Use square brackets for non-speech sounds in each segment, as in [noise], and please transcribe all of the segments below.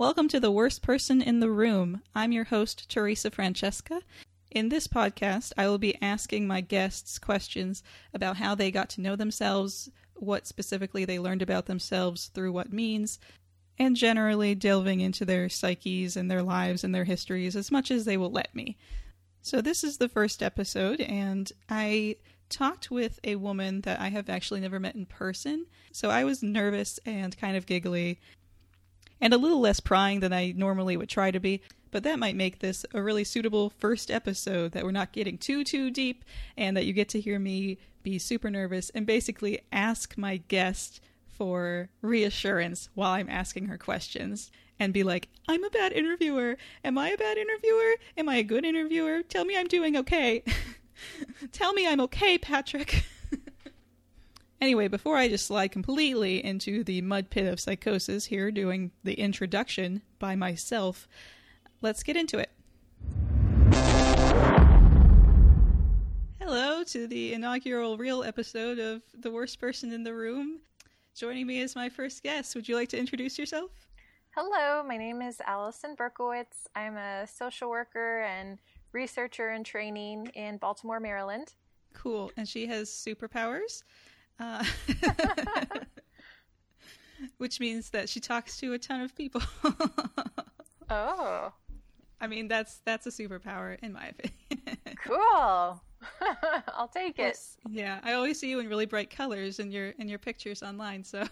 Welcome to The Worst Person in the Room. I'm your host, Teresa Francesca. In this podcast, I will be asking my guests questions about how they got to know themselves, what specifically they learned about themselves through what means, and generally delving into their psyches and their lives and their histories as much as they will let me. So, this is the first episode, and I talked with a woman that I have actually never met in person. So, I was nervous and kind of giggly, and a little less prying than I normally would try to be. But that might make this a really suitable first episode that we're not getting too, too deep, and that you get to hear me be super nervous and basically ask my guest for reassurance while I'm asking her questions and be like, I'm a bad interviewer. Am I a bad interviewer? Am I a good interviewer? Tell me I'm doing okay. [laughs] Tell me I'm okay, Patrick. [laughs] anyway, before I just slide completely into the mud pit of psychosis here, doing the introduction by myself, let's get into it. Hello to the inaugural real episode of The Worst Person in the Room. Joining me is my first guest. Would you like to introduce yourself? Hello, my name is Allison Berkowitz. I'm a social worker and researcher in training in Baltimore, Maryland. Cool. And she has superpowers, uh, [laughs] which means that she talks to a ton of people. [laughs] oh. I mean, that's that's a superpower in my opinion. [laughs] cool. I'll take it. Yeah, I always see you in really bright colors in your in your pictures online. So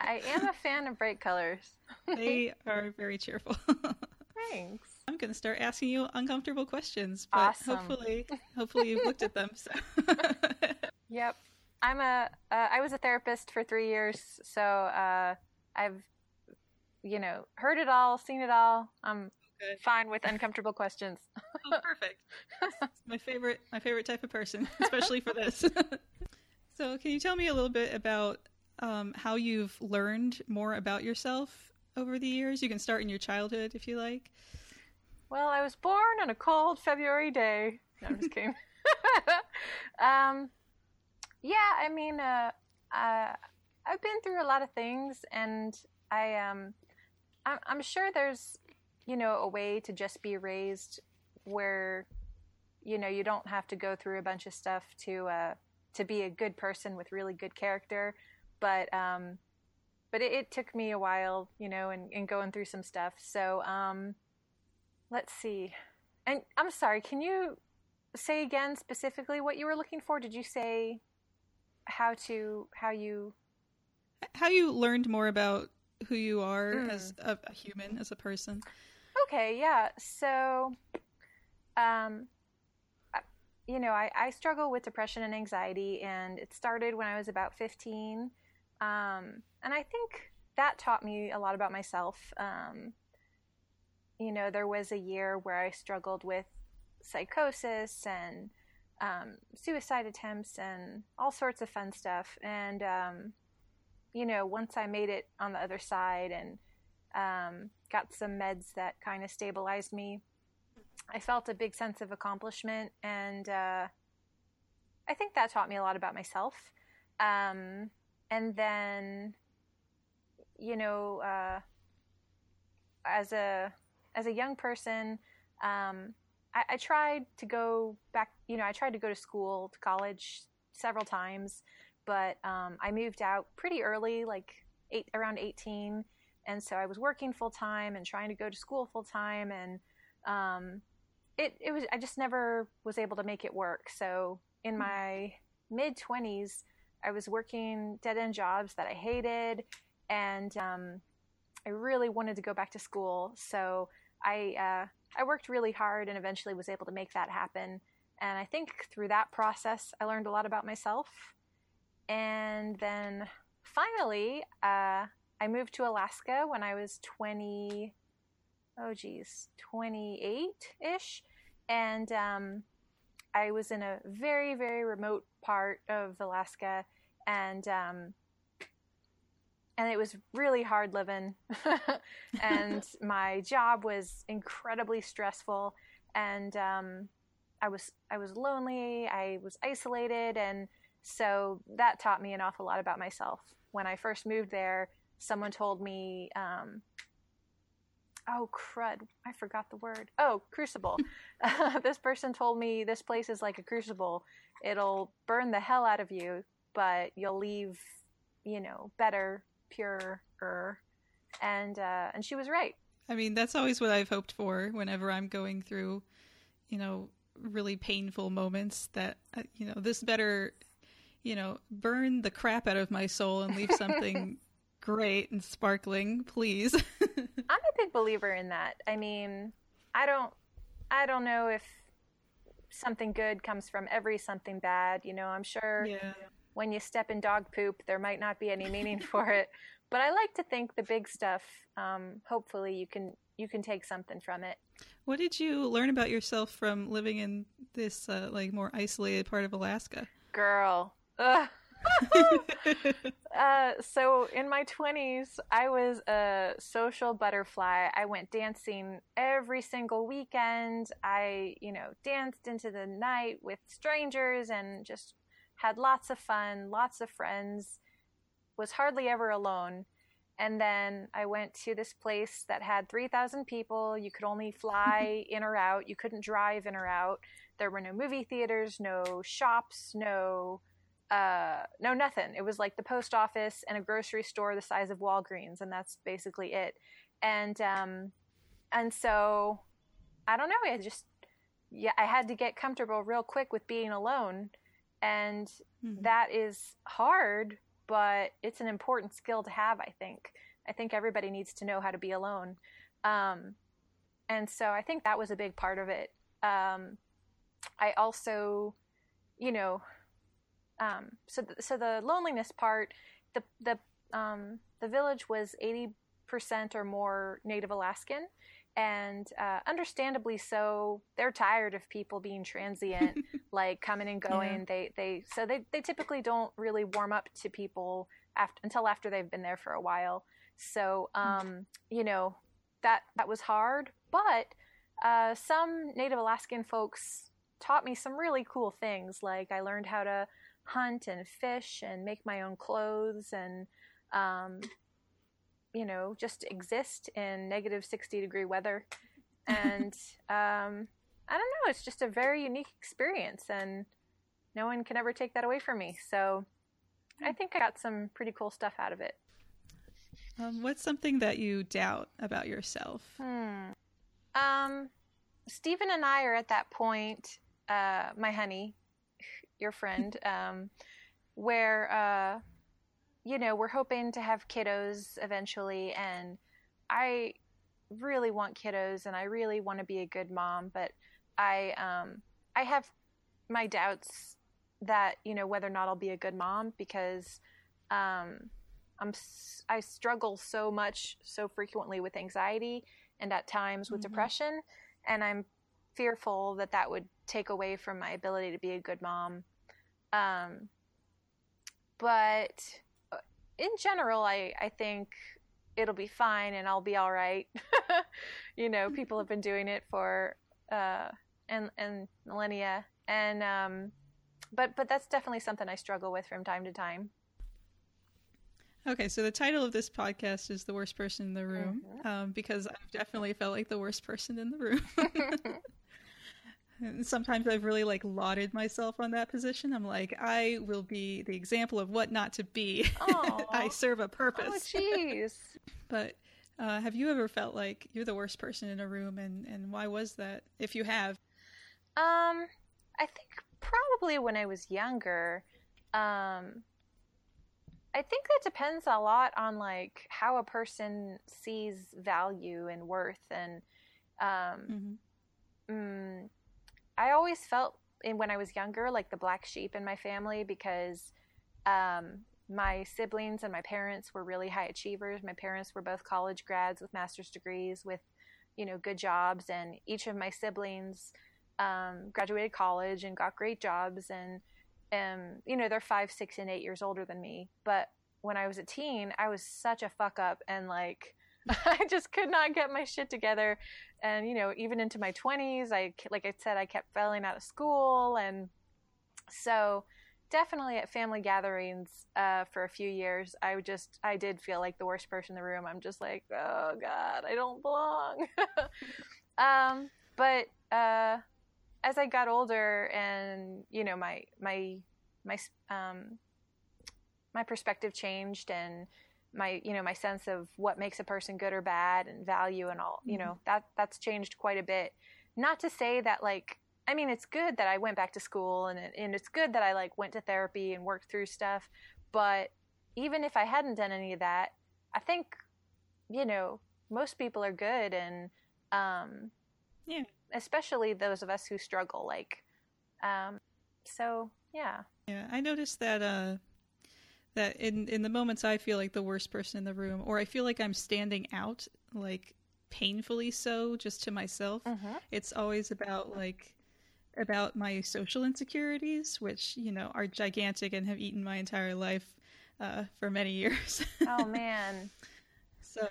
I am a fan of bright colors. they are very cheerful. Thanks. I'm going to start asking you uncomfortable questions, but awesome. hopefully, hopefully you've looked at them. So. yep, I'm a. Uh, I was a therapist for three years, so uh, I've, you know, heard it all, seen it all. I'm Good. fine with uncomfortable questions. [laughs] oh, perfect. [laughs] my favorite, my favorite type of person, [laughs] especially for this. so, can you tell me a little bit about um, how you've learned more about yourself over the years? You can start in your childhood if you like. Well, I was born on a cold February day. No, I'm just kidding. um, yeah, I mean, uh, uh, I've been through a lot of things, and I um, I'm, I'm sure there's you know, a way to just be raised where, you know, you don't have to go through a bunch of stuff to uh, to be a good person with really good character. But um, but it, it took me a while, you know, and, and going through some stuff. So um, let's see. And I'm sorry, can you say again specifically what you were looking for? Did you say how to how you how you learned more about who you are mm. as a, a, human, as a person? Okay, yeah. So, um, you know, I, I struggle with depression and anxiety, and it started when I was about 15. Um, and I think that taught me a lot about myself. Um, you know, there was a year where I struggled with psychosis and um, suicide attempts and all sorts of fun stuff. And, um, you know, once I made it on the other side and um, got some meds that kind of stabilized me. I felt a big sense of accomplishment, and uh, I think that taught me a lot about myself. Um, and then, you know, uh, as a as a young person, um, I, I, tried to go back. You know, I tried to go to school, to college, several times, but um, I moved out pretty early, like eight around eighteen, and so I was working full time and trying to go to school full time, and um, it it was I just never was able to make it work. So in hmm. my mid twenties, I was working dead end jobs that I hated, and um, I really wanted to go back to school. So I uh, I worked really hard and eventually was able to make that happen. And I think through that process, I learned a lot about myself. And then finally, uh, I moved to Alaska when I was 20, oh geez, 28 ish. And um, I was in a very, very remote part of Alaska. And, um, and it was really hard living. [laughs] and my job was incredibly stressful. And um, I was I was lonely. I was isolated, and so that taught me an awful lot about myself. When I first moved there, someone told me, um, oh crud i forgot the word oh crucible [laughs] this person told me this place is like a crucible it'll burn the hell out of you but you'll leave you know better purer. And uh, and she was right. I mean that's always what i've hoped for whenever i'm going through you know really painful moments that uh, you know this better you know burn the crap out of my soul and leave something [laughs] great and sparkling please. [laughs] I'm a big believer in that. I mean i don't i don't know if something good comes from every something bad you know i'm sure yeah. When you step in dog poop there might not be any meaning [laughs] for it. But i like to think the big stuff um, hopefully you can you can take something from it. What did you learn about yourself from living in this uh, like more isolated part of alaska? Girl. [laughs] Uh, so in my 20s, I was a social butterfly. I went dancing every single weekend. I, you know, danced into the night with strangers and just had lots of fun, lots of friends, was hardly ever alone. And then I went to this place that had 3,000 people. You could only fly [laughs] in or out. You couldn't drive in or out. There were no movie theaters, no shops, no uh, no, nothing. It was like the post office and a grocery store the size of Walgreens, and that's basically it. And um, and so I don't know. I just yeah, I had to get comfortable real quick with being alone, and mm-hmm. that is hard, but it's an important skill to have. I think. I think everybody needs to know how to be alone. Um, and so I think that was a big part of it. Um, I also, you know, um, so th- so the loneliness part, the the um, the village was eighty percent or more Native Alaskan, and uh, understandably so. They're tired of people being transient, [laughs] like coming and going. Yeah. They they so they they typically don't really warm up to people after until after they've been there for a while. So um, you know that that was hard, but uh, some Native Alaskan folks taught me some really cool things. Like I learned how to hunt and fish and make my own clothes and um, you know just exist in negative 60 degree weather. And [laughs] um, i don't know it's just a very unique experience and no one can ever take that away from me. So i think i got some pretty cool stuff out of it. Um, what's something that you doubt about yourself? Hmm. um, steven and i are at that point uh, my honey your friend, [laughs] um, where uh, you know we're hoping to have kiddos eventually, and I really want kiddos, and I really want to be a good mom, but I um, I have my doubts that you know whether or not I'll be a good mom because um, I'm I struggle so much so frequently with anxiety and at times with mm-hmm. depression, and I'm fearful that that would take away from my ability to be a good mom. Um, but in general, I, I think it'll be fine and I'll be all right. [laughs] you know, people have been doing it for uh, and and millennia, and um, but but that's definitely something I struggle with from time to time. Okay, so the title of this podcast is "The Worst Person in the Room," mm-hmm. um, because I've definitely felt like the worst person in the room. [laughs] And sometimes I've really like lauded myself on that position. I'm like, I will be the example of what not to be. [laughs] I serve a purpose. Oh, jeez. [laughs] but uh, have you ever felt like you're the worst person in a room, and and why was that? If you have, um, I think probably when I was younger. Um, I think that depends a lot on like how a person sees value and worth, and um, mm-hmm. mm, I always felt in, when I was younger like the black sheep in my family because um, my siblings and my parents were really high achievers. My parents were both college grads with master's degrees with, you know, good jobs, and each of my siblings um, graduated college and got great jobs. And, um, you know, they're five, six, and eight years older than me. But when I was a teen, I was such a fuck up and like [laughs] I just could not get my shit together. And, you know, even into my 20s, I, like I said, I kept failing out of school. And so, definitely at family gatherings uh, for a few years, I would just I did feel like the worst person in the room. I'm just like, oh god, I don't belong. [laughs] um, but uh, as I got older, and you know, my my my um, my perspective changed, and my you know my sense of what makes a person good or bad, and value, and all you know mm-hmm. that that's changed quite a bit. Not to say that like I mean, it's good that I went back to school and and it's good that I like went to therapy and worked through stuff. But even if I hadn't done any of that, I think, you know, most people are good and, um, yeah, especially those of us who struggle. Like, um, so yeah. Yeah, I noticed that, uh, that in in the moments I feel like the worst person in the room, or I feel like I'm standing out, like painfully so, just to myself. Mm-hmm. It's always about like about my social insecurities, which, you know, are gigantic and have eaten my entire life uh, for many years. [laughs] oh, man. So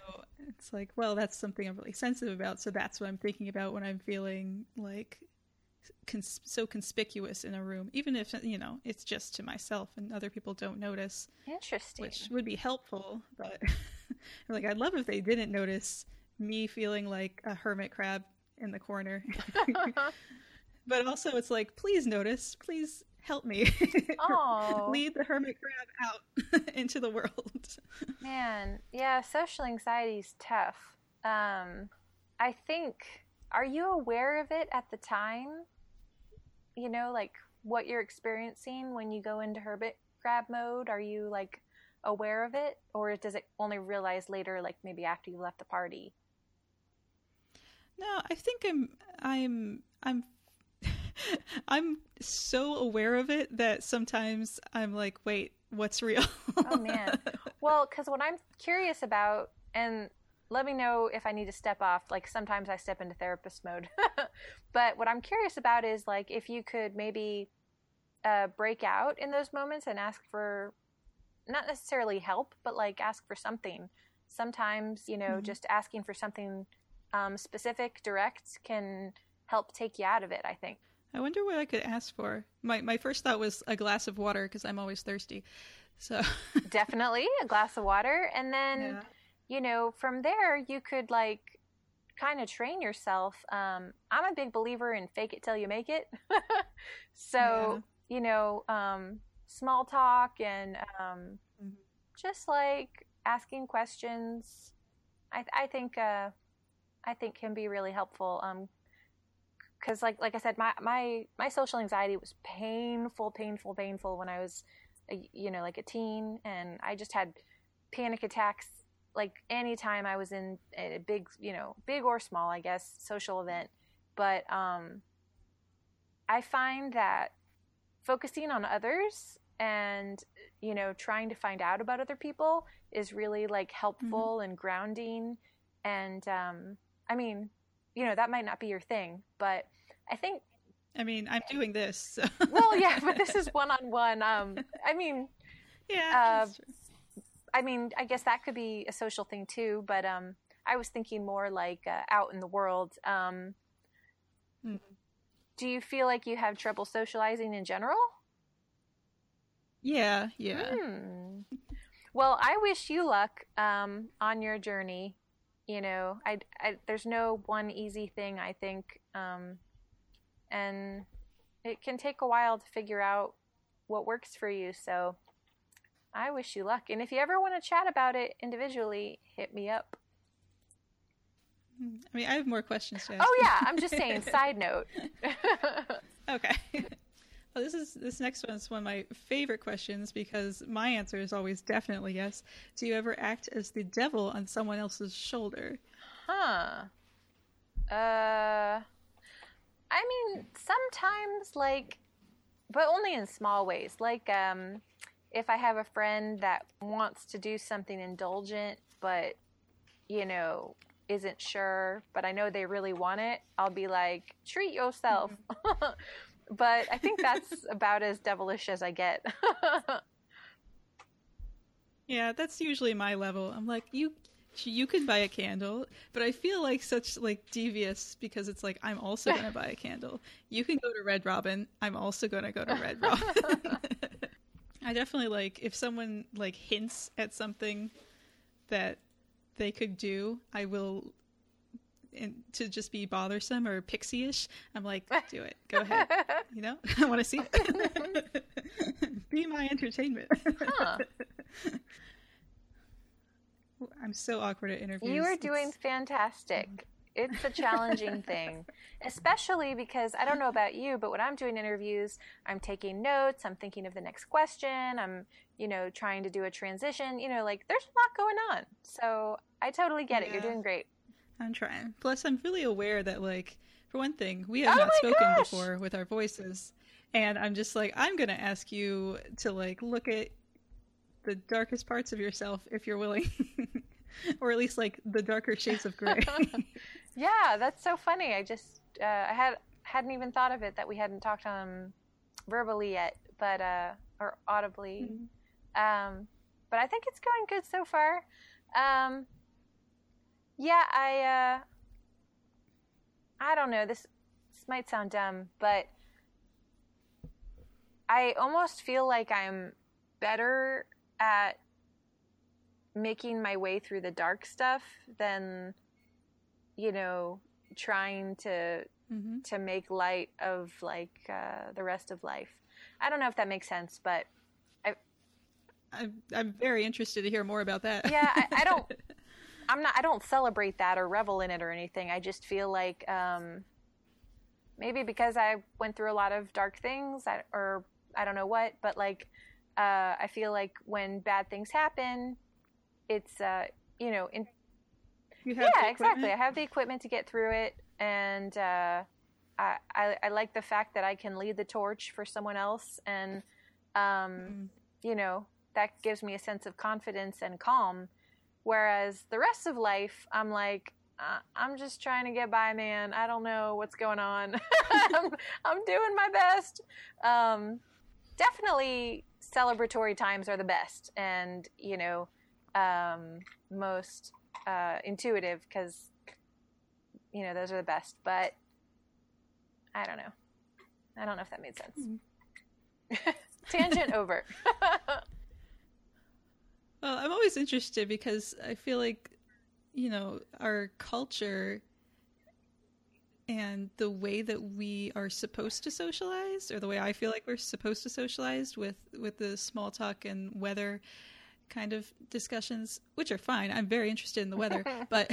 it's like, well, that's something I'm really sensitive about. So that's what I'm thinking about when I'm feeling like cons- so conspicuous in a room, even if, you know, it's just to myself and other people don't notice. Interesting. Which would be helpful. But [laughs] like, I'd love if they didn't notice me feeling like a hermit crab in the corner [laughs] but also it's like, please notice, please help me. [laughs] Lead the hermit crab out into the world. Man, yeah, social anxiety is tough. Um, I think, are you aware of it at the time? You know, like what you're experiencing when you go into hermit crab mode? Are you like aware of it? Or does it only realize later, like maybe after you left the party? No, I think I'm I'm I'm [laughs] I'm so aware of it that sometimes I'm like, wait, what's real? oh man. [laughs] Well, because what I'm curious about, and let me know if I need to step off. Like sometimes I step into therapist mode, [laughs] but what I'm curious about is like if you could maybe uh, break out in those moments and ask for not necessarily help, but like ask for something. Sometimes you know, mm-hmm. just asking for something um, specific, direct can help take you out of it. I think. I wonder what I could ask for. My my first thought was a glass of water because I'm always thirsty. So definitely a glass of water, and then [laughs] yeah. You know from there you could like kind of train yourself. Um, I'm a big believer in fake it till you make it. [laughs] so yeah. you know, um, small talk and um, mm-hmm. just like asking questions. I, I think uh, I think can be really helpful. Um, because like like I said, my my my social anxiety was painful, painful, painful when I was, a, you know, like a teen, and I just had panic attacks like anytime I was in a big, you know, big or small, I guess, social event. But um, I find that focusing on others and you know trying to find out about other people is really like helpful mm-hmm. and grounding and um, i mean you know that might not be your thing but i think i mean i'm doing this so. well yeah but this is [laughs] one-on-one um i mean yeah uh, i mean i guess that could be a social thing too but um i was thinking more like uh, out in the world um mm-hmm. do you feel like you have trouble socializing in general yeah yeah hmm. well i wish you luck um on your journey you know I, I, there's no one easy thing i think um, and it can take a while to figure out what works for you so i wish you luck and if you ever want to chat about it individually hit me up i mean i have more questions to ask oh yeah i'm just saying [laughs] side note okay well, this is this next one is one of my favorite questions because my answer is always definitely yes. Do you ever act as the devil on someone else's shoulder? Huh. Uh I mean, sometimes like but only in small ways. Like um if I have a friend that wants to do something indulgent but you know, isn't sure, but I know they really want it, I'll be like, "Treat yourself." Mm-hmm. [laughs] but I think that's [laughs] about as devilish as I get. [laughs] yeah, that's usually my level. I'm like, you you could buy a candle, but I feel like such like devious because it's like I'm also going to buy a candle. You can go to Red Robin. I'm also going to go to Red Robin. I definitely like if someone like hints at something that they could do, I will and to just be bothersome or pixie-ish, I'm like, [laughs] do it. Go ahead. You know, [laughs] I want to see it. [laughs] be my entertainment. Huh. I'm so awkward at interviews. You are doing It's- fantastic. It's a challenging thing, especially because I don't know about you, but when I'm doing interviews, I'm taking notes, I'm thinking of the next question, I'm, you know, trying to do a transition, you know, like there's a lot going on. So I totally get it. You're doing great. I'm trying. Plus, I'm really aware that, like, for one thing, we have Oh not spoken gosh! before with our voices, and I'm just like, I'm gonna ask you to like look at the darkest parts of yourself if you're willing, [laughs] [laughs] or at least like the darker shades of gray. [laughs] Yeah, that's so funny. I just uh, I had hadn't even thought of it that we hadn't talked um verbally yet, but uh or audibly. Um but I think it's going good so far. Um yeah, I uh I don't know. This this might sound dumb, but I almost feel like I'm better at making my way through the dark stuff than you know trying to hmm to make light of like uh, the rest of life. I don't know if that makes sense, but I'm, I'm very interested to hear more about that. Yeah, I- I don't- [laughs] I'm not. I don't celebrate that or revel in it or anything. I just feel like um, maybe because I went through a lot of dark things, I, or I don't know what, but like uh, I feel like when bad things happen, it's uh, you know, in, you have yeah, exactly. I have the equipment to get through it, and uh, I, I I like the fact that I can lead the torch for someone else, and um, Mm. you know that gives me a sense of confidence and calm. Whereas the rest of life, I'm like, uh, I'm just trying to get by, man. I don't know what's going on. [laughs] I'm, I'm doing my best. Um, definitely, celebratory times are the best, and you know, um, most uh, intuitive because you know those are the best. But I don't know. I don't know if that made sense. [laughs] Tangent [laughs] over. [laughs] Well, I'm always interested because I feel like, you know, our culture and the way that we are supposed to socialize, or the way I feel like we're supposed to socialize with with the small talk and weather kind of discussions, which are fine. I'm very interested in the weather, [laughs] but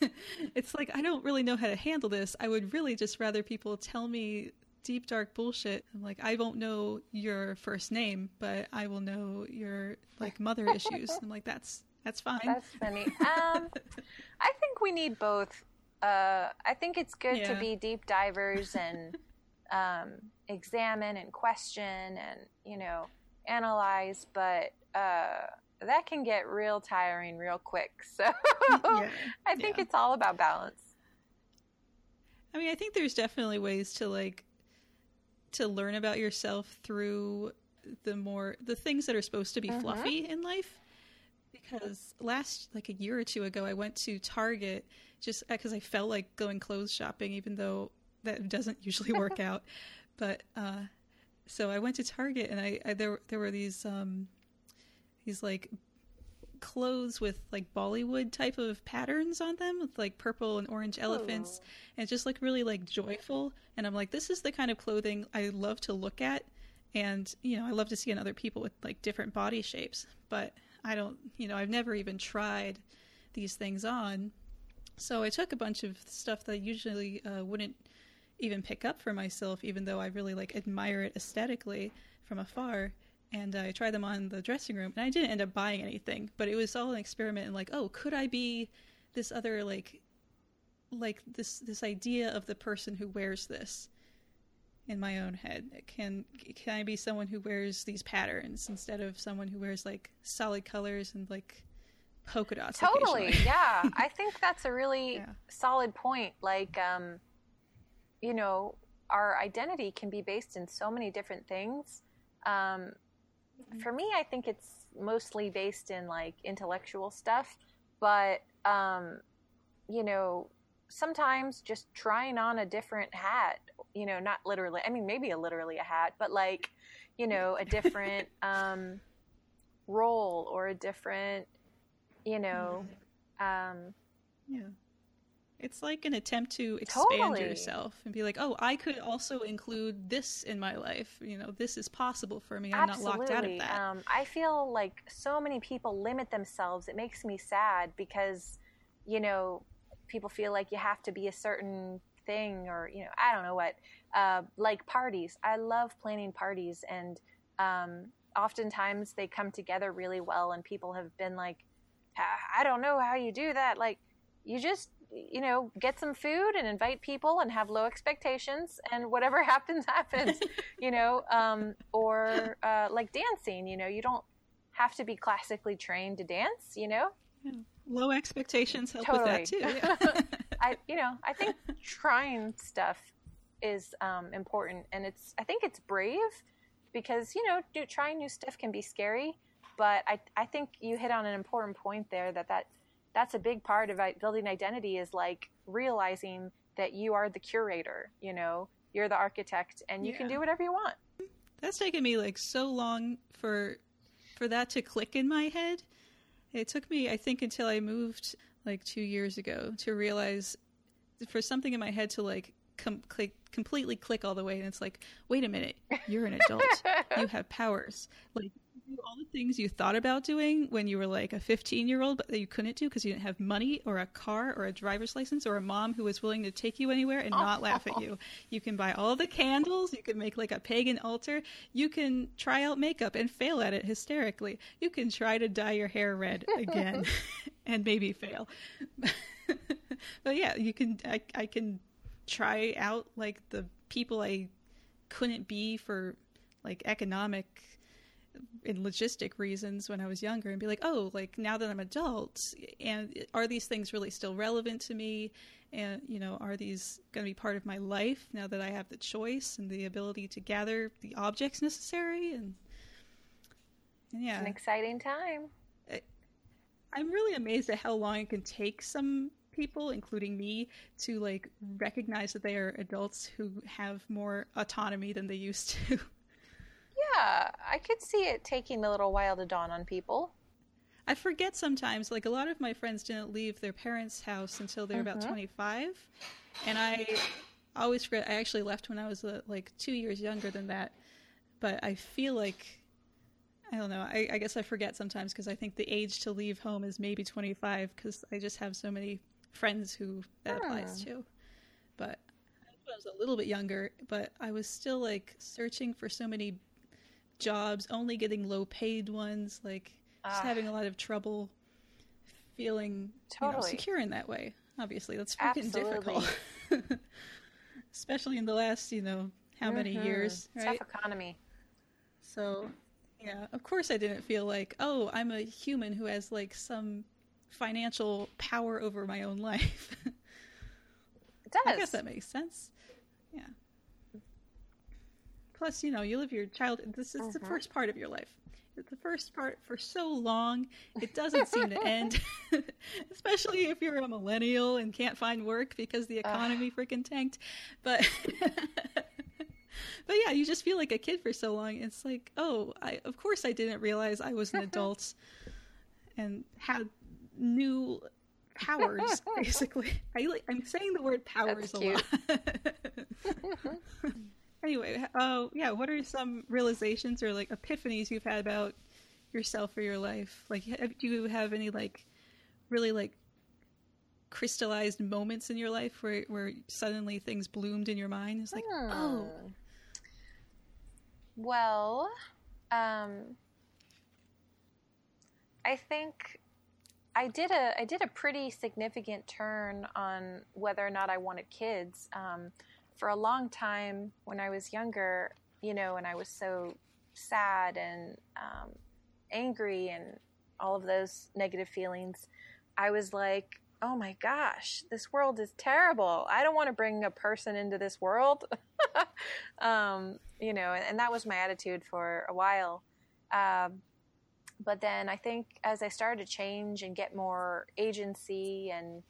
[laughs] it's like I don't really know how to handle this. I would really just rather people tell me deep dark bullshit. I'm like, I won't know your first name, but I will know your like mother issues. I'm like, that's that's fine. That's funny. [laughs] Um, I think we need both. Uh, I think it's good to be deep divers and um, examine and question and you know analyze, but uh, that can get real tiring real quick. [laughs] So yeah. I think yeah. it's all about balance. I mean, I think there's definitely ways to like to learn about yourself through the more the things that are supposed to be Mhm. fluffy in life. Because last like a year or two ago, I went to Target just because I felt like going clothes shopping, even though that doesn't usually work [laughs] out. But uh, so I went to Target and I, I there there were these um these like clothes with like Bollywood type of patterns on them with like purple and orange elephants. And just like really like joyful. And i'm like this is the kind of clothing i love to look at. And you know i love to see in other people with like different body shapes. But i don't you know i've never even tried these things on. So i took a bunch of stuff that i usually uh, wouldn't even pick up for myself even though i really like admire it aesthetically from afar and I tried them on the dressing room, and I didn't end up buying anything. But it was all an experiment, and like, oh, could I be this other like, like this this idea of the person who wears this in my own head? Can can I be someone who wears these patterns instead of someone who wears like solid colors and like polka dots? Totally, yeah. [laughs] I think that's a really Yeah. solid point. Like, um, you know, our identity can be based in so many different things. Um, for me, I think it's mostly based in like intellectual stuff, but um, you know, sometimes just trying on a different hat, you know, not literally. I mean, maybe a literally a hat, but like, you know, a different [laughs] um, role or a different, you know, um, yeah. It's like an attempt to expand Totally. yourself and be like, oh, I could also include this in my life. You know, this is possible for me. I'm not locked out of that. Um, I feel like so many people limit themselves. It makes me sad because, you know, people feel like you have to be a certain thing or, you know, I don't know what. Uh, like parties. I love planning parties, and um, oftentimes they come together really well, and people have been like, I don't know how you do that. Like, you just you know get some food and invite people and have low expectations and whatever [laughs] happens happens [laughs] you know um, or uh, like dancing you know you don't have to be classically trained to dance you know Low expectations help Totally. with that too. Yeah. [laughs] i you know i think trying stuff is um, important and it's i think it's brave because you know do, trying new stuff can be scary but I, I think you hit on an important point there that, that that's a big part of building identity is like realizing that you are the curator you know you're the architect and you can do whatever you want That's taken me like so long for for that to click in my head. It took me, I think, until I moved like two years ago to realize for something in my head to like com- click, completely click all the way. And it's like, wait a minute, you're an adult. [laughs] you have powers. Like all the things you thought about doing when you were like a 15 year old, but that you couldn't do because you didn't have money or a car or a driver's license or a mom who was willing to take you anywhere and not laugh at you. [laughs] You can buy all the candles. You can make like a pagan altar. You can try out makeup and fail at it hysterically. You can try to dye your hair red again [laughs] [laughs] and maybe fail. but yeah, you can. I, I can try out like the people I couldn't be for like economic and logistic reasons when I was younger and be like, oh, like now that I'm adult, and are these things really still relevant to me? And, you know, are these going to be part of my life now that I have the choice and the ability to gather the objects necessary? And, and yeah, It's an exciting time I'm really amazed at how long it can take some people, including me, to like recognize that they are adults who have more autonomy than they used to. [laughs] yeah i could see it taking a little while to dawn on people I forget sometimes, like a lot of my friends didn't leave their parents' house until they were about Mhm. 25. And I always forget, I actually left when I was uh, like two years younger than that. But I feel like, I don't know, I, I guess I forget sometimes because I think the age to leave home is maybe 25 because I just have so many friends who that applies to. But I was a little bit younger, but I was still like searching for so many jobs, only getting low paid ones, like just Ah. having a lot of trouble feeling you know, secure in that way. Obviously, that's freaking difficult. [laughs] Especially in the last, you know, how many Mhm. years, right? tough economy So, yeah, of course I didn't feel like, oh, I'm a human who has like some financial power over my own [laughs] life. it does I guess that makes sense. Yeah. Plus, you know, you live your child. This is the Mhm. first part of your life. It's the first part for so long. It doesn't seem to [laughs] end. [laughs] Especially if you're a millennial and can't find work because the economy freaking tanked. But. [laughs] But yeah, you just feel like a kid for so long. It's like, oh, I, of course I didn't realize I was an adult and had new powers. Basically, I like, I'm saying the word powers a lot. Anyway, uh, yeah, what are some realizations or like epiphanies you've had about yourself or your life? Like, have, do you have any like really like crystallized moments in your life where where suddenly things bloomed in your mind? It's like, oh, Hmm. Well, um, I think I did a I did a pretty significant turn on whether or not I wanted kids. Um, for a long time, when I was younger, you know, and I was so sad and um, angry and all of those negative feelings, I was like, "Oh my gosh, this world is terrible. I don't want to bring a person into this world." [laughs] um, you know, and, and that was my attitude for a while. Um, but then I think as I started to change and get more agency and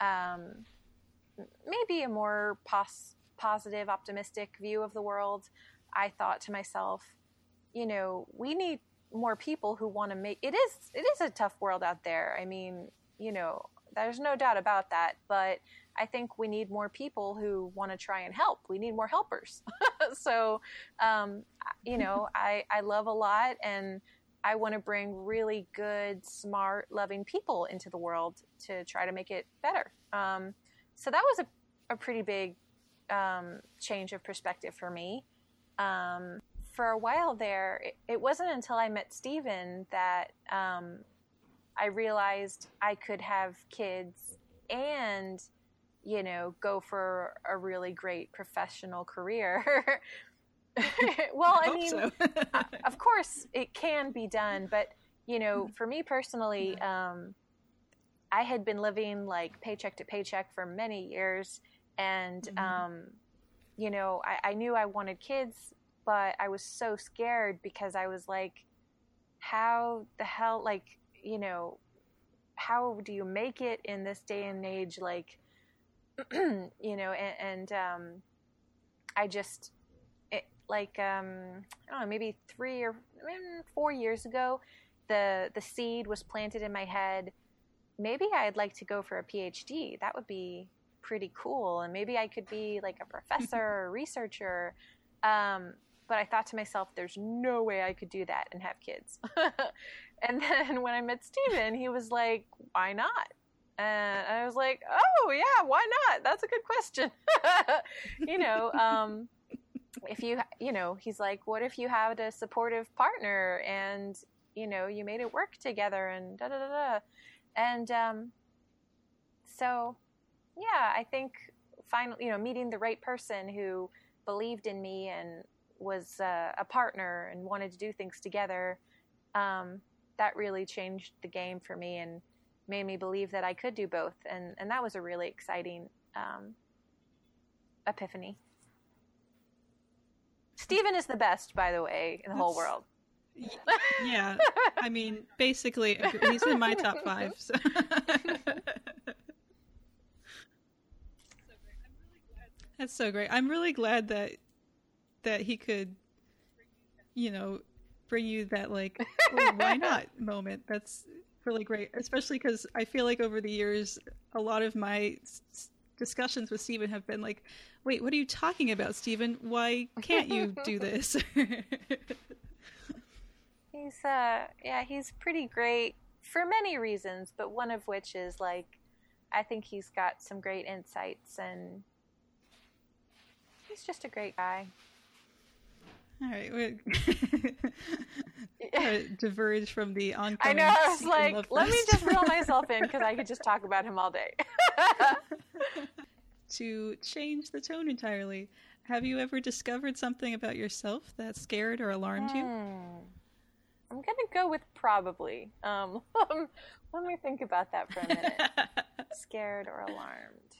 um, maybe a more pos- positive, optimistic view of the world, I thought to myself, you know, we need more people who want to make it is it is a tough world out there. I mean, you know, there's no doubt about that, but I think we need more people who want to try and help. We need more helpers. [laughs] so, um, you know, [laughs] I, I love a lot and I want to bring really good, smart, loving people into the world to try to make it better. Um, so that was a, a pretty big um, change of perspective for me. Um, for a while there, it, it, wasn't until I met Steven that um, I realized I could have kids and, you know, go for a really great professional career. [laughs] well, I, I mean, so. [laughs] of course it can be done, but you know, for me personally, um, I had been living like paycheck to paycheck for many years, and mm-hmm. um, you know, I, I knew I wanted kids, but I was so scared because I was like, how the hell, like, you know, how do you make it in this day and age? Like, [clears throat] you know, and, and um, I just, it, like, um, I don't know, maybe three or four years ago, the the seed was planted in my head. Maybe I'd like to go for a PhD. That would be pretty cool, and maybe I could be like a professor [laughs] or researcher. Um, but I thought to myself, there's no way I could do that and have kids. [laughs] and then when I met Steven, he was like, why not? And I was like, oh, yeah, why not? That's a good question. [laughs] you know, um, if you, you know, he's like, what if you had a supportive partner and, you know, you made it work together and da da da da. And um, so, yeah, I think finally, you know, meeting the right person who believed in me and was uh, a partner and wanted to do things together, um, that really changed the game for me and made me believe that I could do both. And, and that was a really exciting um, epiphany. Steven is the best, by the way, in the That's, whole world. yeah, I mean, basically, [laughs] he's in my top five. So. [laughs] That's so great. I'm really glad that that he could, you know, bring you that like oh, why [laughs] not moment. That's really great, especially because I feel like over the years, a lot of my s- discussions with Steven have been like, "Wait, what are you talking about, Steven? Why can't you do [laughs] this?" [laughs] he's uh, yeah, he's pretty great for many reasons, but one of which is like, I think he's got some great insights and he's just a great guy. All right, we [laughs] diverge from the oncoming. I know. I was like, let me just reel myself in because I could just talk about him all day. [laughs] to change the tone entirely, have you ever discovered something about yourself that scared or alarmed you? Hmm. I'm gonna go with probably. Um, [laughs] let me think about that for a minute. scared or alarmed?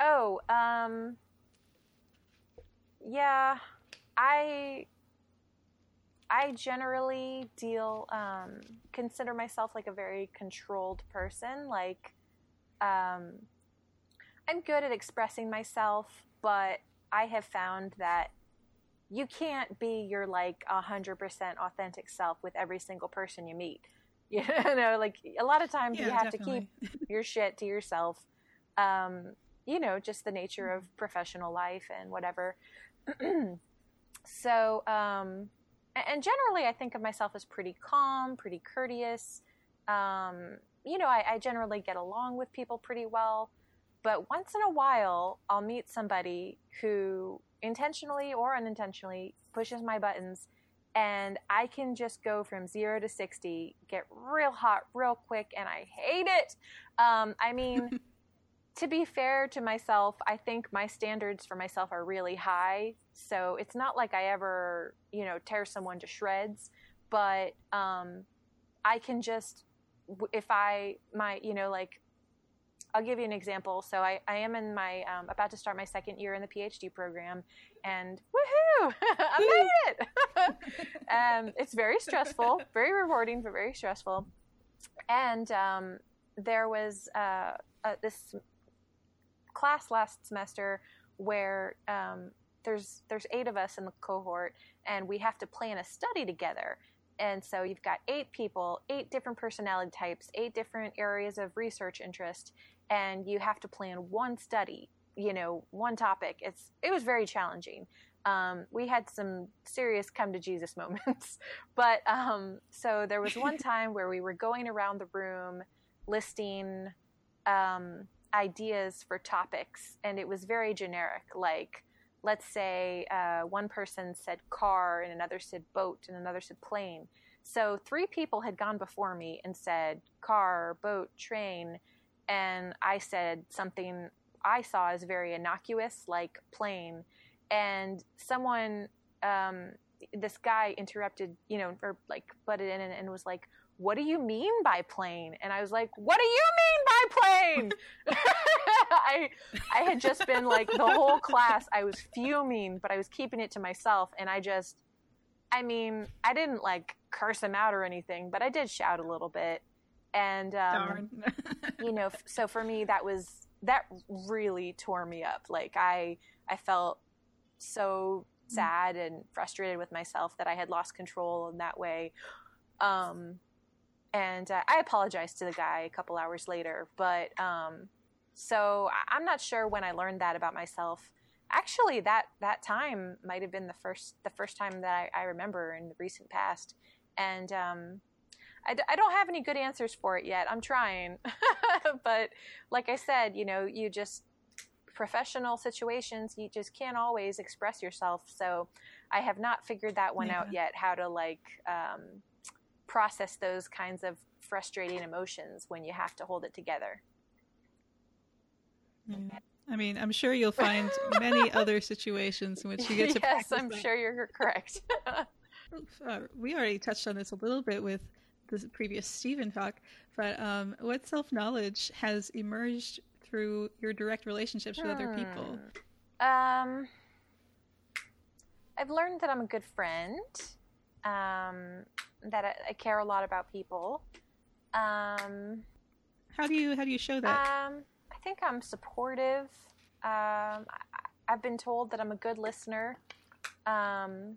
Oh, um, yeah. I I generally deal um, consider myself like a very controlled person. Like um, I'm good at expressing myself, but I have found that you can't be your like hundred percent authentic self with every single person you meet. [laughs] You know, like a lot of times yeah, you have definitely. to keep [laughs] your shit to yourself. Um, you know, just the nature of professional life and whatever. [clears throat] So, um, and generally, I think of myself as pretty calm, pretty courteous. Um, you know, I, I, generally get along with people pretty well. But once in a while, I'll meet somebody who intentionally or unintentionally pushes my buttons, and I can just go from zero to 60, get real hot real quick, and I hate it. Um, I mean, [laughs] to be fair to myself, I think my standards for myself are really high. So it's not like I ever, you know, tear someone to shreds, but um, I can just, if I, my, you know, like, I'll give you an example. So I, I am in my, um, about to start my second year in the PhD program, and woohoo, [laughs] I made it! [laughs] um, it's very stressful, very rewarding, but very stressful. And um, there was uh, uh, this class last semester where um, there's there's eight of us in the cohort, and we have to plan a study together. And so you've got eight people, eight different personality types, eight different areas of research interest, and you have to plan one study, you know, one topic. It's it was very challenging. Um, we had some serious come to Jesus [laughs] moments, but um, so there was one [laughs] time where we were going around the room listing um, ideas for topics, and it was very generic. Like, let's say uh, one person said car, and another said boat, and another said plane. So three people had gone before me and said car, boat, train, and I said something I saw as very innocuous, like plane. And someone, um, this guy interrupted, you know, or like butted in and, and was like, what do you mean by plane? And I was like, what do you mean by plane? [laughs] I, I had just been like the whole class, I was fuming, but I was keeping it to myself. And I just, I mean, I didn't like curse him out or anything, but I did shout a little bit. And, um, [laughs] you know, so for me, that was, that really tore me up. Like I, I felt so mm. sad and frustrated with myself that I had lost control in that way. Um, and uh, I apologized to the guy a couple hours later. But um, so I'm not sure when I learned that about myself. Actually, that that time might have been the first the first time that I, I remember in the recent past, and um, I, I don't have any good answers for it yet. I'm trying, [laughs] but like I said, you know, you just professional situations you just can't always express yourself so i have not figured that one yeah. out yet how to like um, process those kinds of frustrating emotions when you have to hold it together. I mean, I'm sure you'll find many [laughs] other situations in which you get to. yes, I'm that. sure you're correct. [laughs] uh, we already touched on this a little bit with the previous Steven talk, but um, what self knowledge has emerged through your direct relationships with hmm. other people? Hmm. Um, I've learned that I'm a good friend um, that I, I, care a lot about people. Um, how do you how do you show that? Um, I think I'm supportive. Um, I, have been told that I'm a good listener. Um,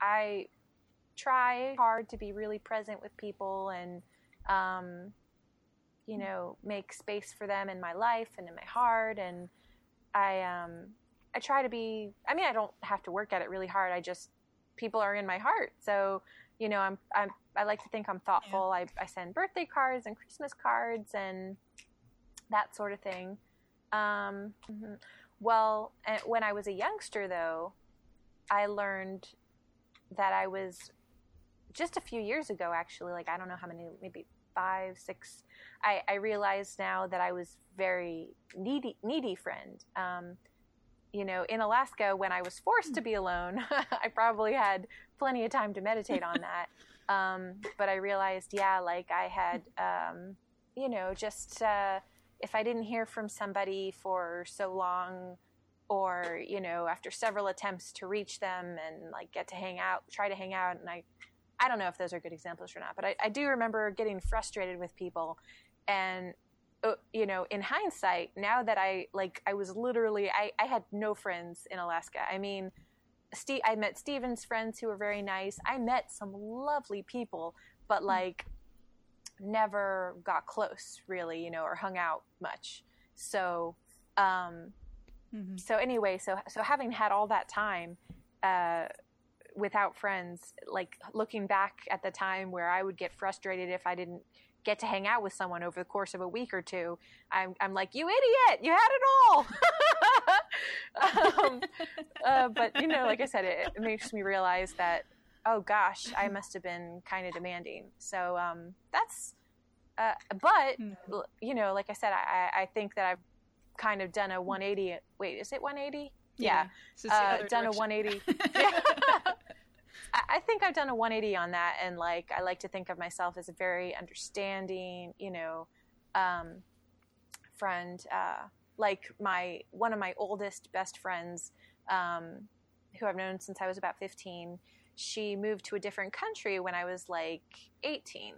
I try hard to be really present with people and um, you know make space for them in my life and in my heart and I um I try to be I mean I don't have to work at it really hard I just people are in my heart. So, you know, I'm, I'm I like to think I'm thoughtful. Yeah. I, I send birthday cards and Christmas cards and that sort of thing. Um, mm-hmm. Well, when I was a youngster, though, I learned that I was just a few years ago, actually, like I don't know how many, maybe five, six. I, I realized now that I was very needy, needy friend. Um, you know, in Alaska, when I was forced to be alone, [laughs] I probably had plenty of time to meditate on that. [laughs] Um, but I realized, yeah, like I had, um, you know, just uh, if I didn't hear from somebody for so long, or you know, after several attempts to reach them and like get to hang out, try to hang out, and I, I don't know if those are good examples or not, but I, I do remember getting frustrated with people, and you know, in hindsight, now that I like, I was literally, I, I had no friends in Alaska. I mean, Steve, I met Steven's friends who were very nice. I met some lovely people, but hmm. like, never got close really, you know, or hung out much. So, um, mm-hmm. so anyway, so so having had all that time, uh, without friends, like looking back at the time where I would get frustrated if I didn't get to hang out with someone over the course of a week or two, I'm, I'm like, you idiot, you had it all. [laughs] um, uh, but, you know, like I said, it, it, makes me realize that, oh gosh, I must have been kind of demanding. So um, that's, uh, but, hmm. you know, like I said, I, I think that I've kind of done a 180. Wait, is it 180? Yeah. yeah. Uh, done a 180. [laughs] yeah. [laughs] I think I've done a 180 on that, and like I like to think of myself as a very understanding, you know, um, friend. Uh, like my one of my oldest best friends, um, who I've known since I was about 15. She moved to a different country when I was like 18.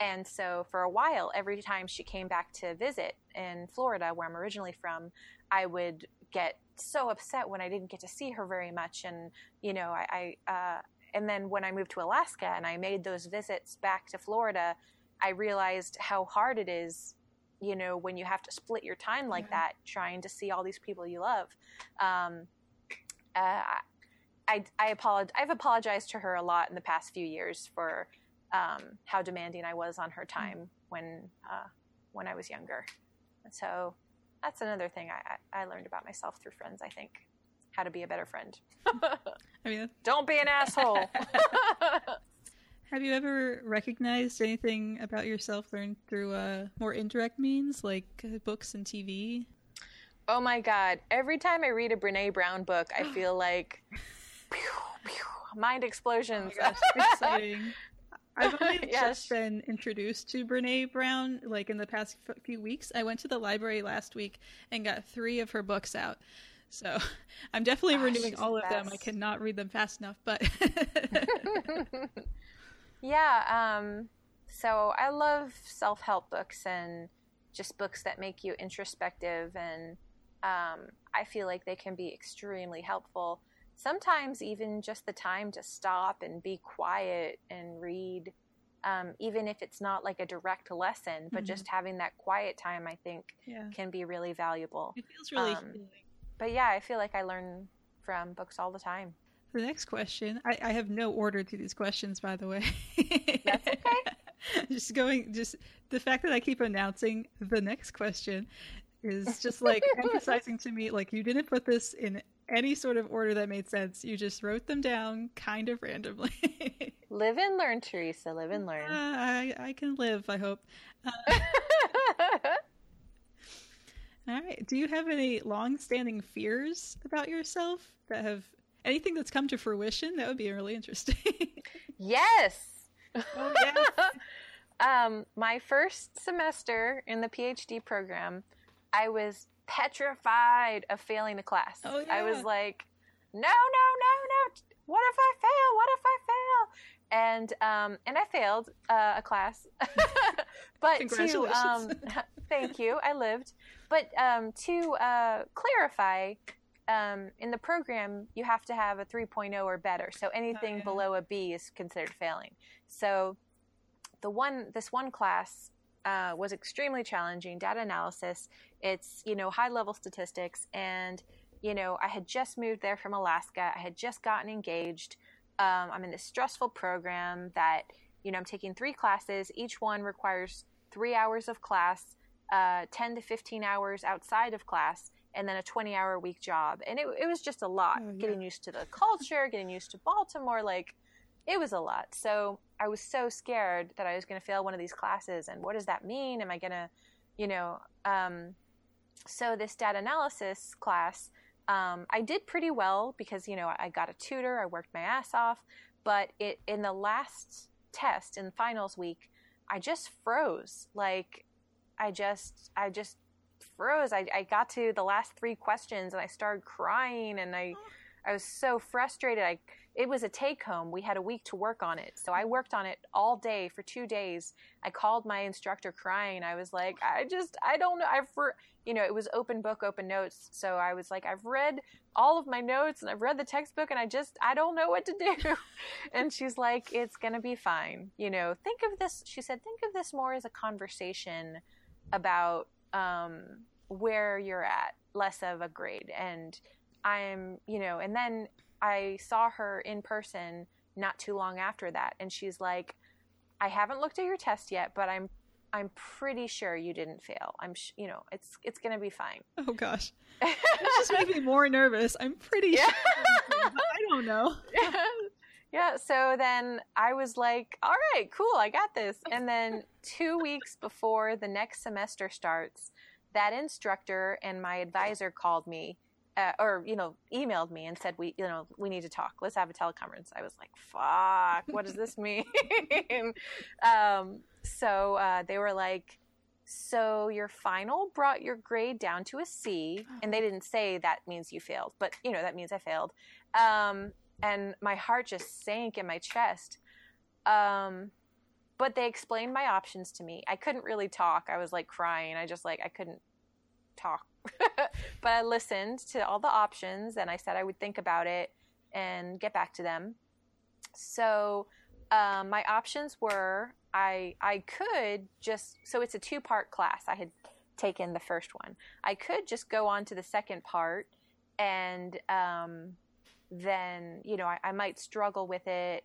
And so for a while, every time she came back to visit in Florida, where I'm originally from, I would get so upset when I didn't get to see her very much. And, you know, I, I uh, and then when I moved to Alaska and I made those visits back to Florida, I realized how hard it is, you know, when you have to split your time like yeah. that, trying to see all these people you love. Um, uh, I, I apologize. I've apologized to her a lot in the past few years for um, how demanding I was on her mm. time when uh, when I was younger. And so that's another thing I, I learned about myself through friends. I think how to be a better friend. [laughs] I mean, don't be an asshole. [laughs] Have you ever recognized anything about yourself learned through uh, more indirect means, like uh, books and TV? Oh my god! Every time I read a Brene Brown book, I feel [gasps] like pew, pew, mind explosions. Oh exciting. [laughs] I've only yes. just been introduced to Brene Brown like in the past few weeks. I went to the library last week and got three of her books out. So [laughs] I'm definitely oh, renewing all of them. I cannot read them fast enough, but [laughs] yeah. Um, so I love self help books and just books that make you introspective, and um, I feel like they can be extremely helpful sometimes even just the time to stop and be quiet and read um, even if it's not like a direct lesson but mm-hmm. just having that quiet time i think yeah. can be really valuable it feels really um, but yeah i feel like i learn from books all the time the next question I, I have no order to these questions by the way that's okay [laughs] just going just the fact that i keep announcing the next question is just like [laughs] emphasizing to me like you didn't put this in any sort of order that made sense. You just wrote them down kind of randomly. live and learn, Teresa. Live and learn. Uh, I, I can live, I hope. Uh, [laughs] all right. Do you have any long-standing fears about yourself that have anything that's come to fruition? That would be really interesting. [laughs] yes. Oh, yes. [laughs] um, my first semester in the PhD program, I was petrified of failing the class. Oh, yeah. I was like, no, no, no, no. What if I fail? What if I fail? And um, and I failed uh, a class, [laughs] but to um, thank you, I lived. But um, to uh, clarify, um, in the program, you have to have a 3.0 or better. So anything oh, yeah. below a B is considered failing. So the one, this one class uh, was extremely challenging. Data analysis. It's you know high level statistics, and you know I had just moved there from Alaska. I had just gotten engaged. Um, I'm in this stressful program that you know I'm taking three classes. Each one requires three hours of class, uh, 10 to 15 hours outside of class, and then a 20 hour week job. And it, it was just a lot. Oh, yeah. Getting used to the culture, getting used to Baltimore, like it was a lot. So I was so scared that I was going to fail one of these classes. And what does that mean? Am I going to, you know, um, so this data analysis class, um, I did pretty well because, you know, I got a tutor, I worked my ass off. But it in the last test in finals week, I just froze. Like, I just, I just froze. I, I got to the last three questions and I started crying and I, I was so frustrated. I it was a take home. We had a week to work on it. So I worked on it all day for two days. I called my instructor crying. I was like, I just, I don't know. I've, you know, it was open book, open notes. So I was like, I've read all of my notes and I've read the textbook and I just, I don't know what to do. [laughs] and she's like, it's going to be fine. You know, think of this, she said, think of this more as a conversation about um, where you're at, less of a grade. And I'm, you know, and then I saw her in person not too long after that, and she's like, "I haven't looked at your test yet, but I'm I'm pretty sure you didn't fail. I'm sh- you know it's it's gonna be fine." [laughs] Oh gosh, [laughs] it just makes me more nervous. I'm pretty yeah. sure. [laughs] I don't know. Yeah. So then I was like, "All right, cool, I got this." And then two weeks before the next semester starts, that instructor and my advisor called me uh, or you know emailed me and said we you know we need to talk let's have a teleconference i was like fuck what does this [laughs] mean um, so uh, they were like so your final brought your grade down to a c and they didn't say that means you failed but you know that means i failed um, and my heart just sank in my chest um, but they explained my options to me i couldn't really talk i was like crying i just like i couldn't talk [laughs] but I listened to all the options and I said I would think about it and get back to them. So um, my options were I I could just so it's a two part class. I had taken the first one. I could just go on to the second part and um, then you know I, I, might struggle with it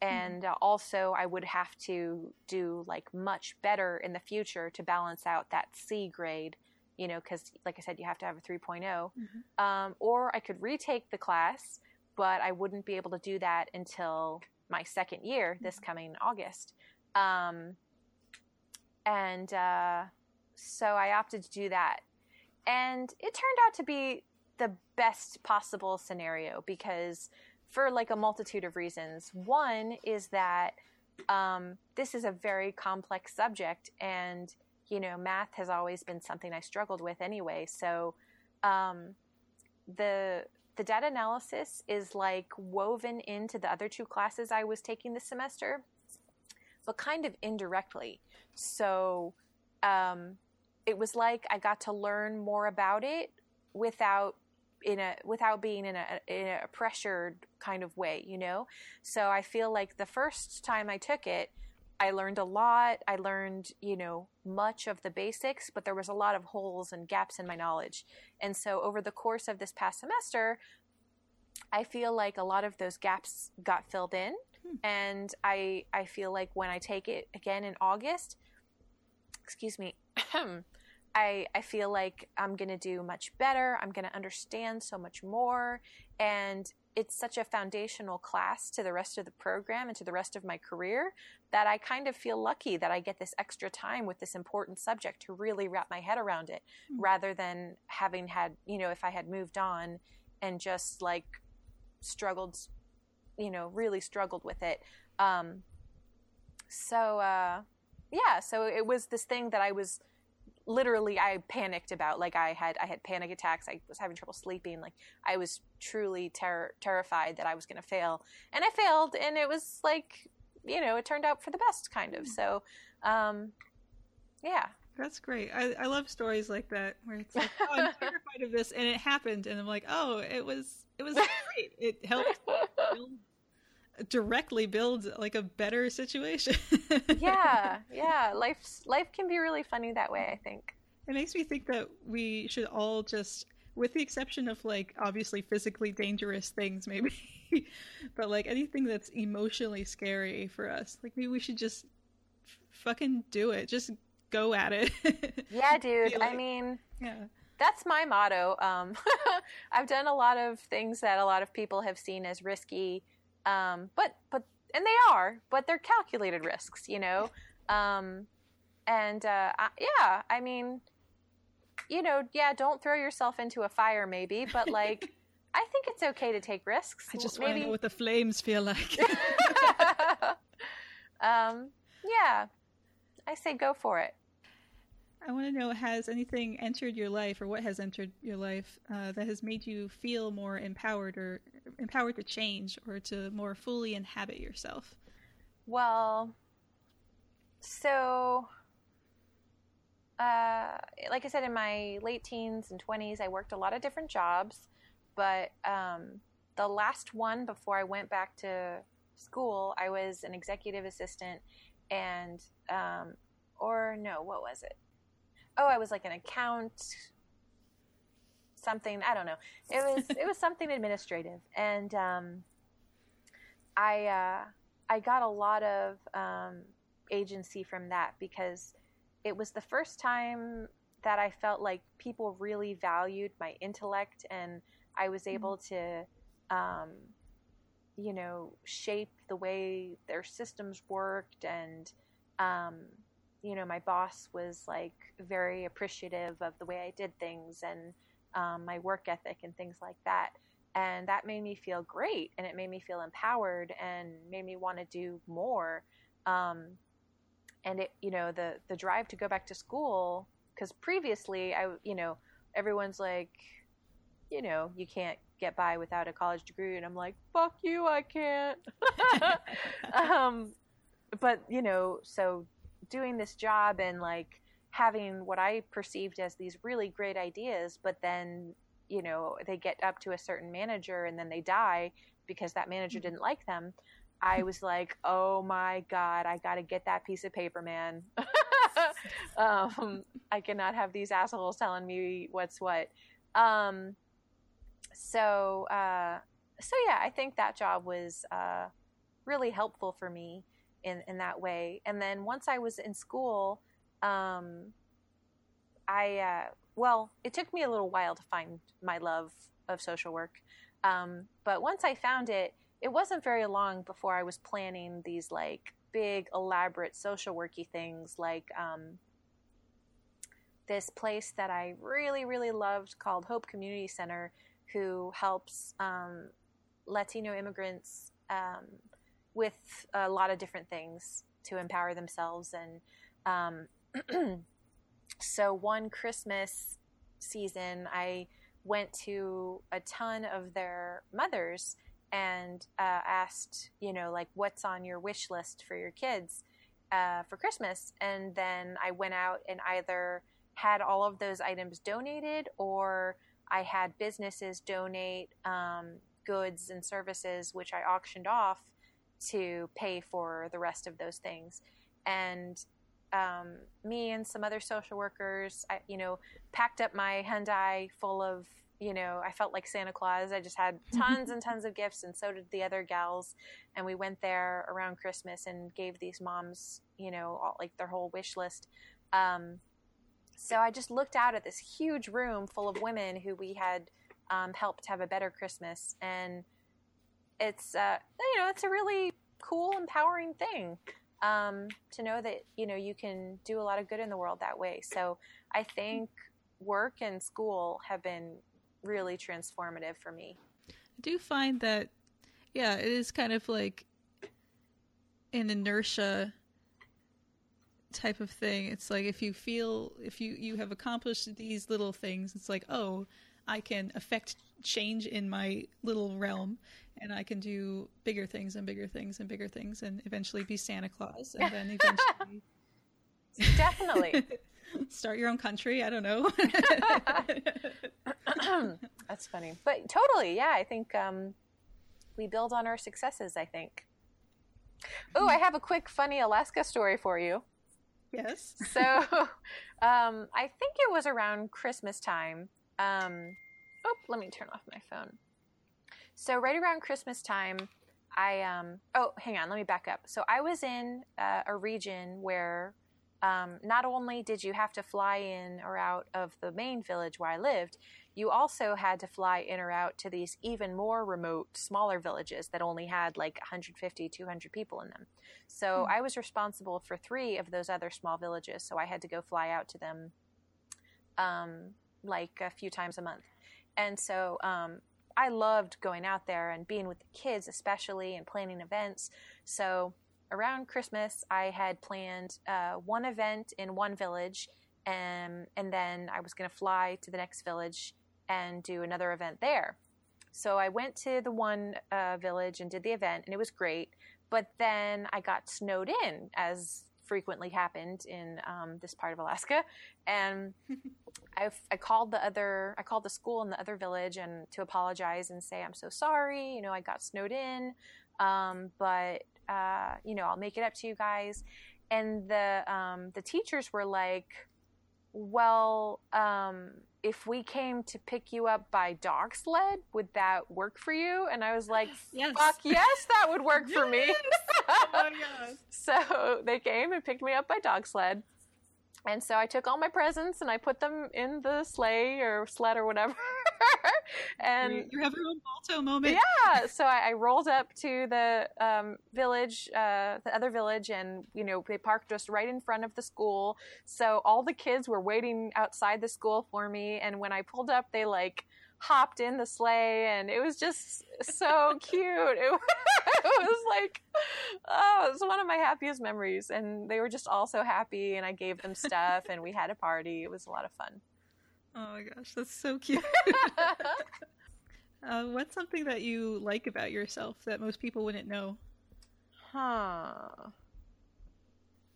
and mm-hmm. also I would have to do like much better in the future to balance out that C grade you know because like I said you have to have a 3.0 mm-hmm. um, or I could retake the class but I wouldn't be able to do that until my second year this mm-hmm. coming August um, and uh, so I opted to do that and it turned out to be the best possible scenario because for like a multitude of reasons. One is that um, this is a very complex subject, and you know, math has always been something I struggled with anyway. So um, the the data analysis is like woven into the other two classes I was taking this semester, but kind of indirectly. So um, it was like I got to learn more about it without in a without being in a in a pressured kind of way, you know. So I feel like the first time I took it, I learned a lot. I learned, you know, much of the basics, but there was a lot of holes and gaps in my knowledge. And so over the course of this past semester, I feel like a lot of those gaps got filled in. Hmm. And I I feel like when I take it again in August, excuse me, [clears throat] I, I feel like I'm going to do much better. I'm going to understand so much more. And it's such a foundational class to the rest of the program and to the rest of my career that I kind of feel lucky that I get this extra time with this important subject to really wrap my head around it mm-hmm. rather than having had, you know, if I had moved on and just like struggled, you know, really struggled with it. Um, so, uh, yeah, so it was this thing that I was literally I panicked about like I had I had panic attacks. I was having trouble sleeping. Like I was truly ter- terrified that I was going to fail, and I failed, and it was like you know it turned out for the best kind of. So, um, yeah. That's great. I, I love stories like that where it's like, oh, I'm [laughs] terrified of this, and it happened, and I'm like, oh, it was it was great. It helped build [laughs] directly builds like a better situation. [laughs] yeah, yeah. Life life can be really funny that way. I think it makes me think that we should all just, with the exception of like obviously physically dangerous things, maybe, [laughs] but like anything that's emotionally scary for us, like maybe we should just f- fucking do it. Just go at it. [laughs] yeah, dude. Like, I mean, yeah that's my motto. Um, I've done a lot of things that a lot of people have seen as risky um, but but and they are, but they're calculated risks, you know. Um, and uh, I, yeah, I mean, you know, yeah, don't throw yourself into a fire, maybe, but like. [laughs] I think it's okay to take risks. I just maybe... want to know what the flames feel like. [laughs] [laughs] um, yeah, I say go for it. I want to know has anything entered your life, or what has entered your life uh, that has made you feel more empowered, or empowered to change, or to more fully inhabit yourself? Well, so, uh, like I said, in my late teens and twenties, I worked a lot of different jobs, but um, the last one before I went back to school, I was an executive assistant, and um, or no, what was it? oh, I was like an account something. I don't know. It was it was something administrative, and um, I uh, I got a lot of um, agency from that because it was the first time that I felt like people really valued my intellect, and I was mm-hmm. able to. Um, you know, shape the way their systems worked and um, you know, my boss was like very appreciative of the way I did things and um, my work ethic and things like that. And that made me feel great and it made me feel empowered and made me want to do more. Um, and it, you know, the, the drive to go back to school, because previously I, you know, everyone's like, you know, you can't get by without a college degree. And I'm like, fuck you, I can't. [laughs] [laughs] um, but, you know, so doing this job and like having what I perceived as these really great ideas, but then, you know, they get up to a certain manager and then they die because that manager didn't like them. I [laughs] was like, oh my God, I got to get that piece of paper, man. [laughs] [laughs] um, I cannot have these assholes telling me what's what. Um, so, uh, so yeah, I think that job was uh, really helpful for me in, in that way. And then once I was in school, um, I, uh, well, it took me a little while to find my love of social work. Um, but once I found it, it wasn't very long before I was planning these like big, elaborate social worky things like um, this place that I really, really loved called Hope Community Center, who helps um, Latino immigrants um, with a lot of different things to empower themselves. And um, [clears throat] so one Christmas season, I went to a ton of their mothers and uh, asked, you know, like, what's on your wish list for your kids uh, for Christmas? And then I went out and either had all of those items donated or I had businesses donate um, goods and services, which I auctioned off to pay for the rest of those things. And um, me and some other social workers, I, you know, packed up my Hyundai full of you know, I felt like Santa Claus. I just had [laughs] tons and tons of gifts, and so did the other gals. And we went there around Christmas and gave these moms, you know, all, like their whole wish list. Um, so I just looked out at this huge room full of women who we had um, helped have a better Christmas, and it's uh, you know it's a really cool, empowering thing um, to know that you know you can do a lot of good in the world that way. So I think work and school have been really transformative for me. I do find that, yeah, it is kind of like an inertia type of thing. It's like if you feel if you you have accomplished these little things, it's like oh, I can affect change in my little realm, and I can do bigger things and bigger things and bigger things, and eventually be Santa Claus, and then eventually. [laughs] Definitely. [laughs] Start your own country. I don't know. [laughs] That's funny, but totally, yeah. I think um, we build on our successes. I think. Oh, I have a quick, funny Alaska story for you. Yes. so, um, I think it was around Christmas time. Um, oh, let me turn off my phone. So, right around Christmas time, I um, oh, hang on, let me back up. So, I was in uh, a region where um, not only did you have to fly in or out of the main village where I lived, you also had to fly in or out to these even more remote, smaller villages that only had like 150, 200 people in them. So hmm. I was responsible for three of those other small villages. So I had to go fly out to them um, like a few times a month. And so um, I loved going out there and being with the kids, especially, and planning events. So around Christmas, I had planned uh, one event in one village, and, and then I was going to fly to the next village and do another event there. So I went to the one uh, village and did the event, and it was great. But then I got snowed in, as frequently happened in um, this part of Alaska, and [laughs] I, I called the other, I called the school in the other village and to apologize and say I'm so sorry. You know, I got snowed in, um, but uh, you know, I'll make it up to you guys. And the um, the teachers were like, well, um, if we came to pick you up by dog sled, would that work for you? And I was like, yes. fuck [laughs] yes, that would work yes. for me. oh [laughs] God. So they came and picked me up by dog sled. And so I took all my presents and I put them in the sleigh or sled or whatever. [laughs] and you have your own Balto moment. Yeah. So I, I rolled up to the um, village, uh, the other village, and you know they parked just right in front of the school. So all the kids were waiting outside the school for me. And when I pulled up, they like hopped in the sleigh and it was just so [laughs] cute. It, [laughs] it, was like, oh, it was one of my happiest memories. And they were just all so happy and I gave them stuff and we had a party. It was a lot of fun. Oh my gosh, that's so cute. [laughs] uh, what's something that you like about yourself that most people wouldn't know? Huh.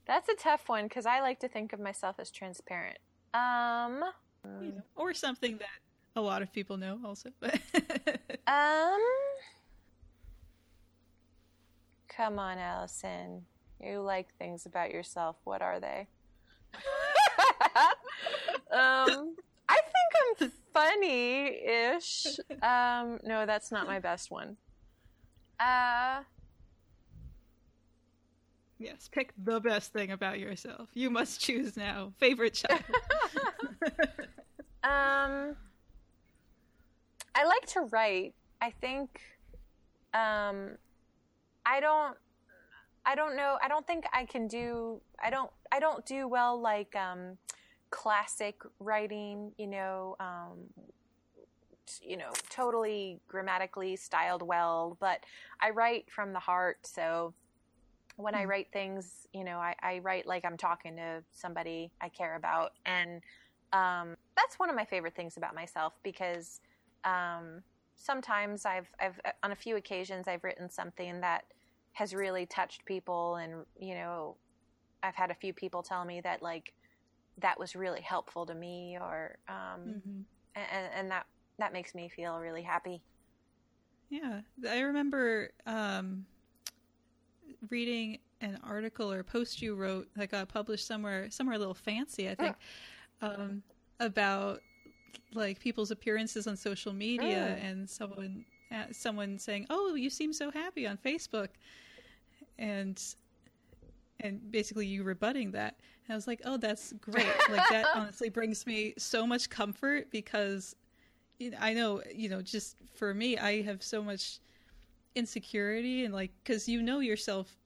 That's a tough one because I like to think of myself as transparent. Um, you know, or something that a lot of people know also. um, come on, Allison. You like things about yourself. What are they? [laughs] um, I think I'm funny-ish. Um, no, that's not my best one. Uh, yes, pick the best thing about yourself. You must choose now. Favorite child. [laughs] um, I like to write. I think, um, I don't. I don't know. I don't think I can do. I don't. I don't do well like um, classic writing. You know. Um, you know, totally grammatically styled well, but I write from the heart. So when I write things, you know, I, I write like I'm talking to somebody I care about, and um, that's one of my favorite things about myself because um, sometimes I've, I've on a few occasions I've written something that has really touched people and you know i've had a few people tell me that like that was really helpful to me or um, mm-hmm. and, and that that makes me feel really happy yeah i remember um, reading an article or post you wrote that got published somewhere somewhere a little fancy i think [laughs] um, about like people's appearances on social media mm. and someone uh, someone saying, "Oh, you seem so happy on Facebook," and and basically you rebutting that. And I was like, "Oh, that's great! like that [laughs] honestly brings me so much comfort because you know, I know, you know, just for me, I have so much insecurity and like because you know yourself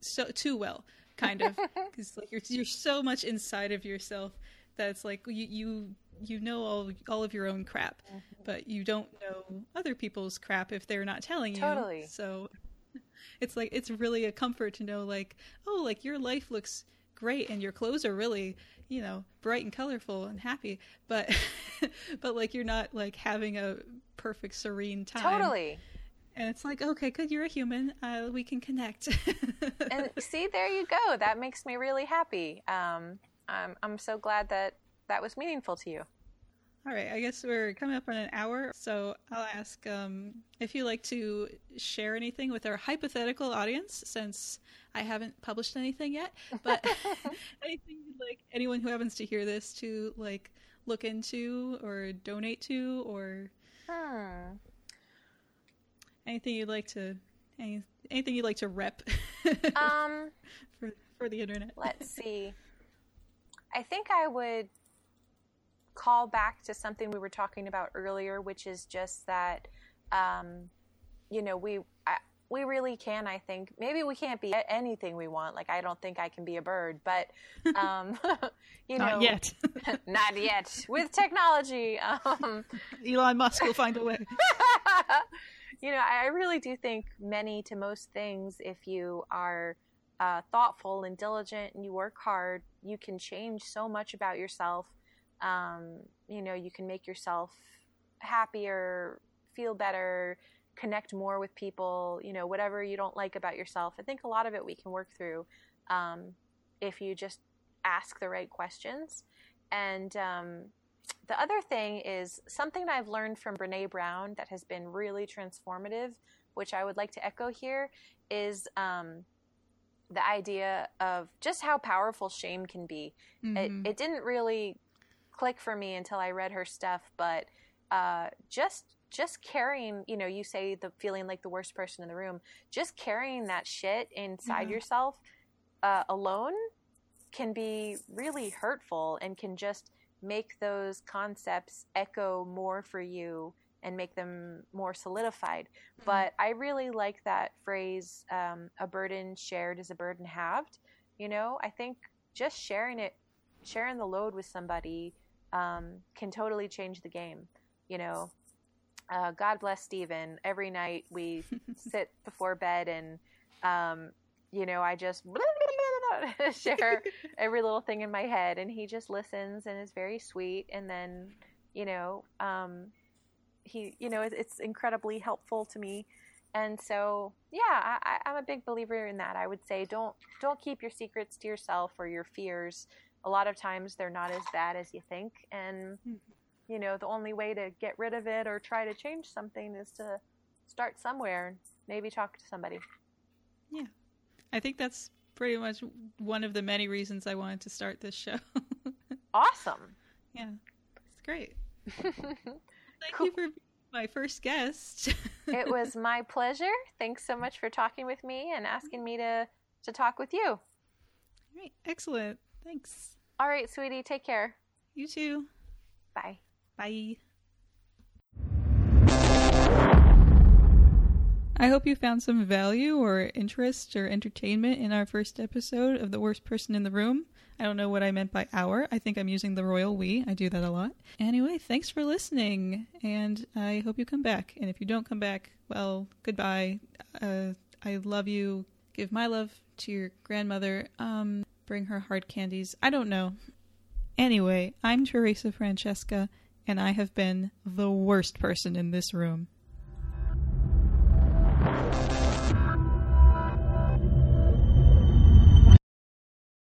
so too well, kind of, [laughs] because like you're you're so much inside of yourself that it's like you you you know all all of your own crap, mm-hmm. but you don't know other people's crap if they're not telling you. Totally. So [laughs] it's like it's really a comfort to know like, oh, like your life looks great and your clothes are really, you know, bright and colorful and happy, but [laughs] but like you're not like having a perfect serene time. Totally. And it's like, okay, good, you're a human. Uh, we can connect. [laughs] and see, there you go. That makes me really happy. Um, I'm I'm so glad that that was meaningful to you. All right, I guess we're coming up on an hour, so I'll ask um, if you like to share anything with our hypothetical audience, since I haven't published anything yet. But [laughs] anything you'd like anyone who happens to hear this to like look into or donate to, or hmm. anything you'd like to any, anything you'd like to rep [laughs] um, for for the internet. Let's [laughs] see. I think I would call back to something we were talking about earlier, which is just that, um, you know, we I, we really can. I think maybe we can't be anything we want. Like I don't think I can be a bird, but [laughs] um, [laughs] you know, not yet, [laughs] not yet. With technology, um, Elon Musk will find a way. you know, I really do think many to most things, if you are uh, thoughtful and diligent and you work hard, you can change so much about yourself um, you know, you can make yourself happier, feel better, connect more with people, you know, whatever you don't like about yourself. I think a lot of it we can work through um, if you just ask the right questions. And um, the other thing is something I've learned from Brene Brown that has been really transformative, which I would like to echo here, is um, the idea of just how powerful shame can be. Mm-hmm. It, it didn't really click for me until I read her stuff, but uh, just just carrying, you know, you say the feeling like the worst person in the room, just carrying that shit inside mm-hmm. yourself uh, alone can be really hurtful and can just make those concepts echo more for you and make them more solidified. Mm-hmm. But I really like that phrase, um, a burden shared is a burden halved. You know, I think just sharing it, sharing the load with somebody um, can totally change the game. You know, uh, God bless Steven. Every night we [laughs] sit before bed and, um, you know, I just [laughs] share [laughs] every little thing in my head, and he just listens and is very sweet. And then, you know, um, he, you know, it's incredibly helpful to me. and so yeah I, i'm a big believer in that i would say don't don't keep your secrets to yourself or your fears a lot of times they're not as bad as you think and mm-hmm. you know the only way to get rid of it or try to change something is to start somewhere and maybe talk to somebody yeah i think that's pretty much one of the many reasons i wanted to start this show [laughs] awesome yeah it's great [laughs] thank cool. you for my first guest. [laughs] it was my pleasure. Thanks so much for talking with me and asking me to to talk with you. Great. Excellent. Thanks. All right, sweetie. Take care. You too. Bye. Bye. I hope you found some value or interest or entertainment in our first episode of The Worst Person in the Room. I don't know what I meant by our. I think I'm using the royal we. I do that a lot. Anyway, thanks for listening, and I hope you come back. And if you don't come back, well, goodbye. Uh, I love you. Give my love to your grandmother. Um, bring her hard candies. I don't know. Anyway, I'm Teresa Francesca, and I have been the worst person in this room.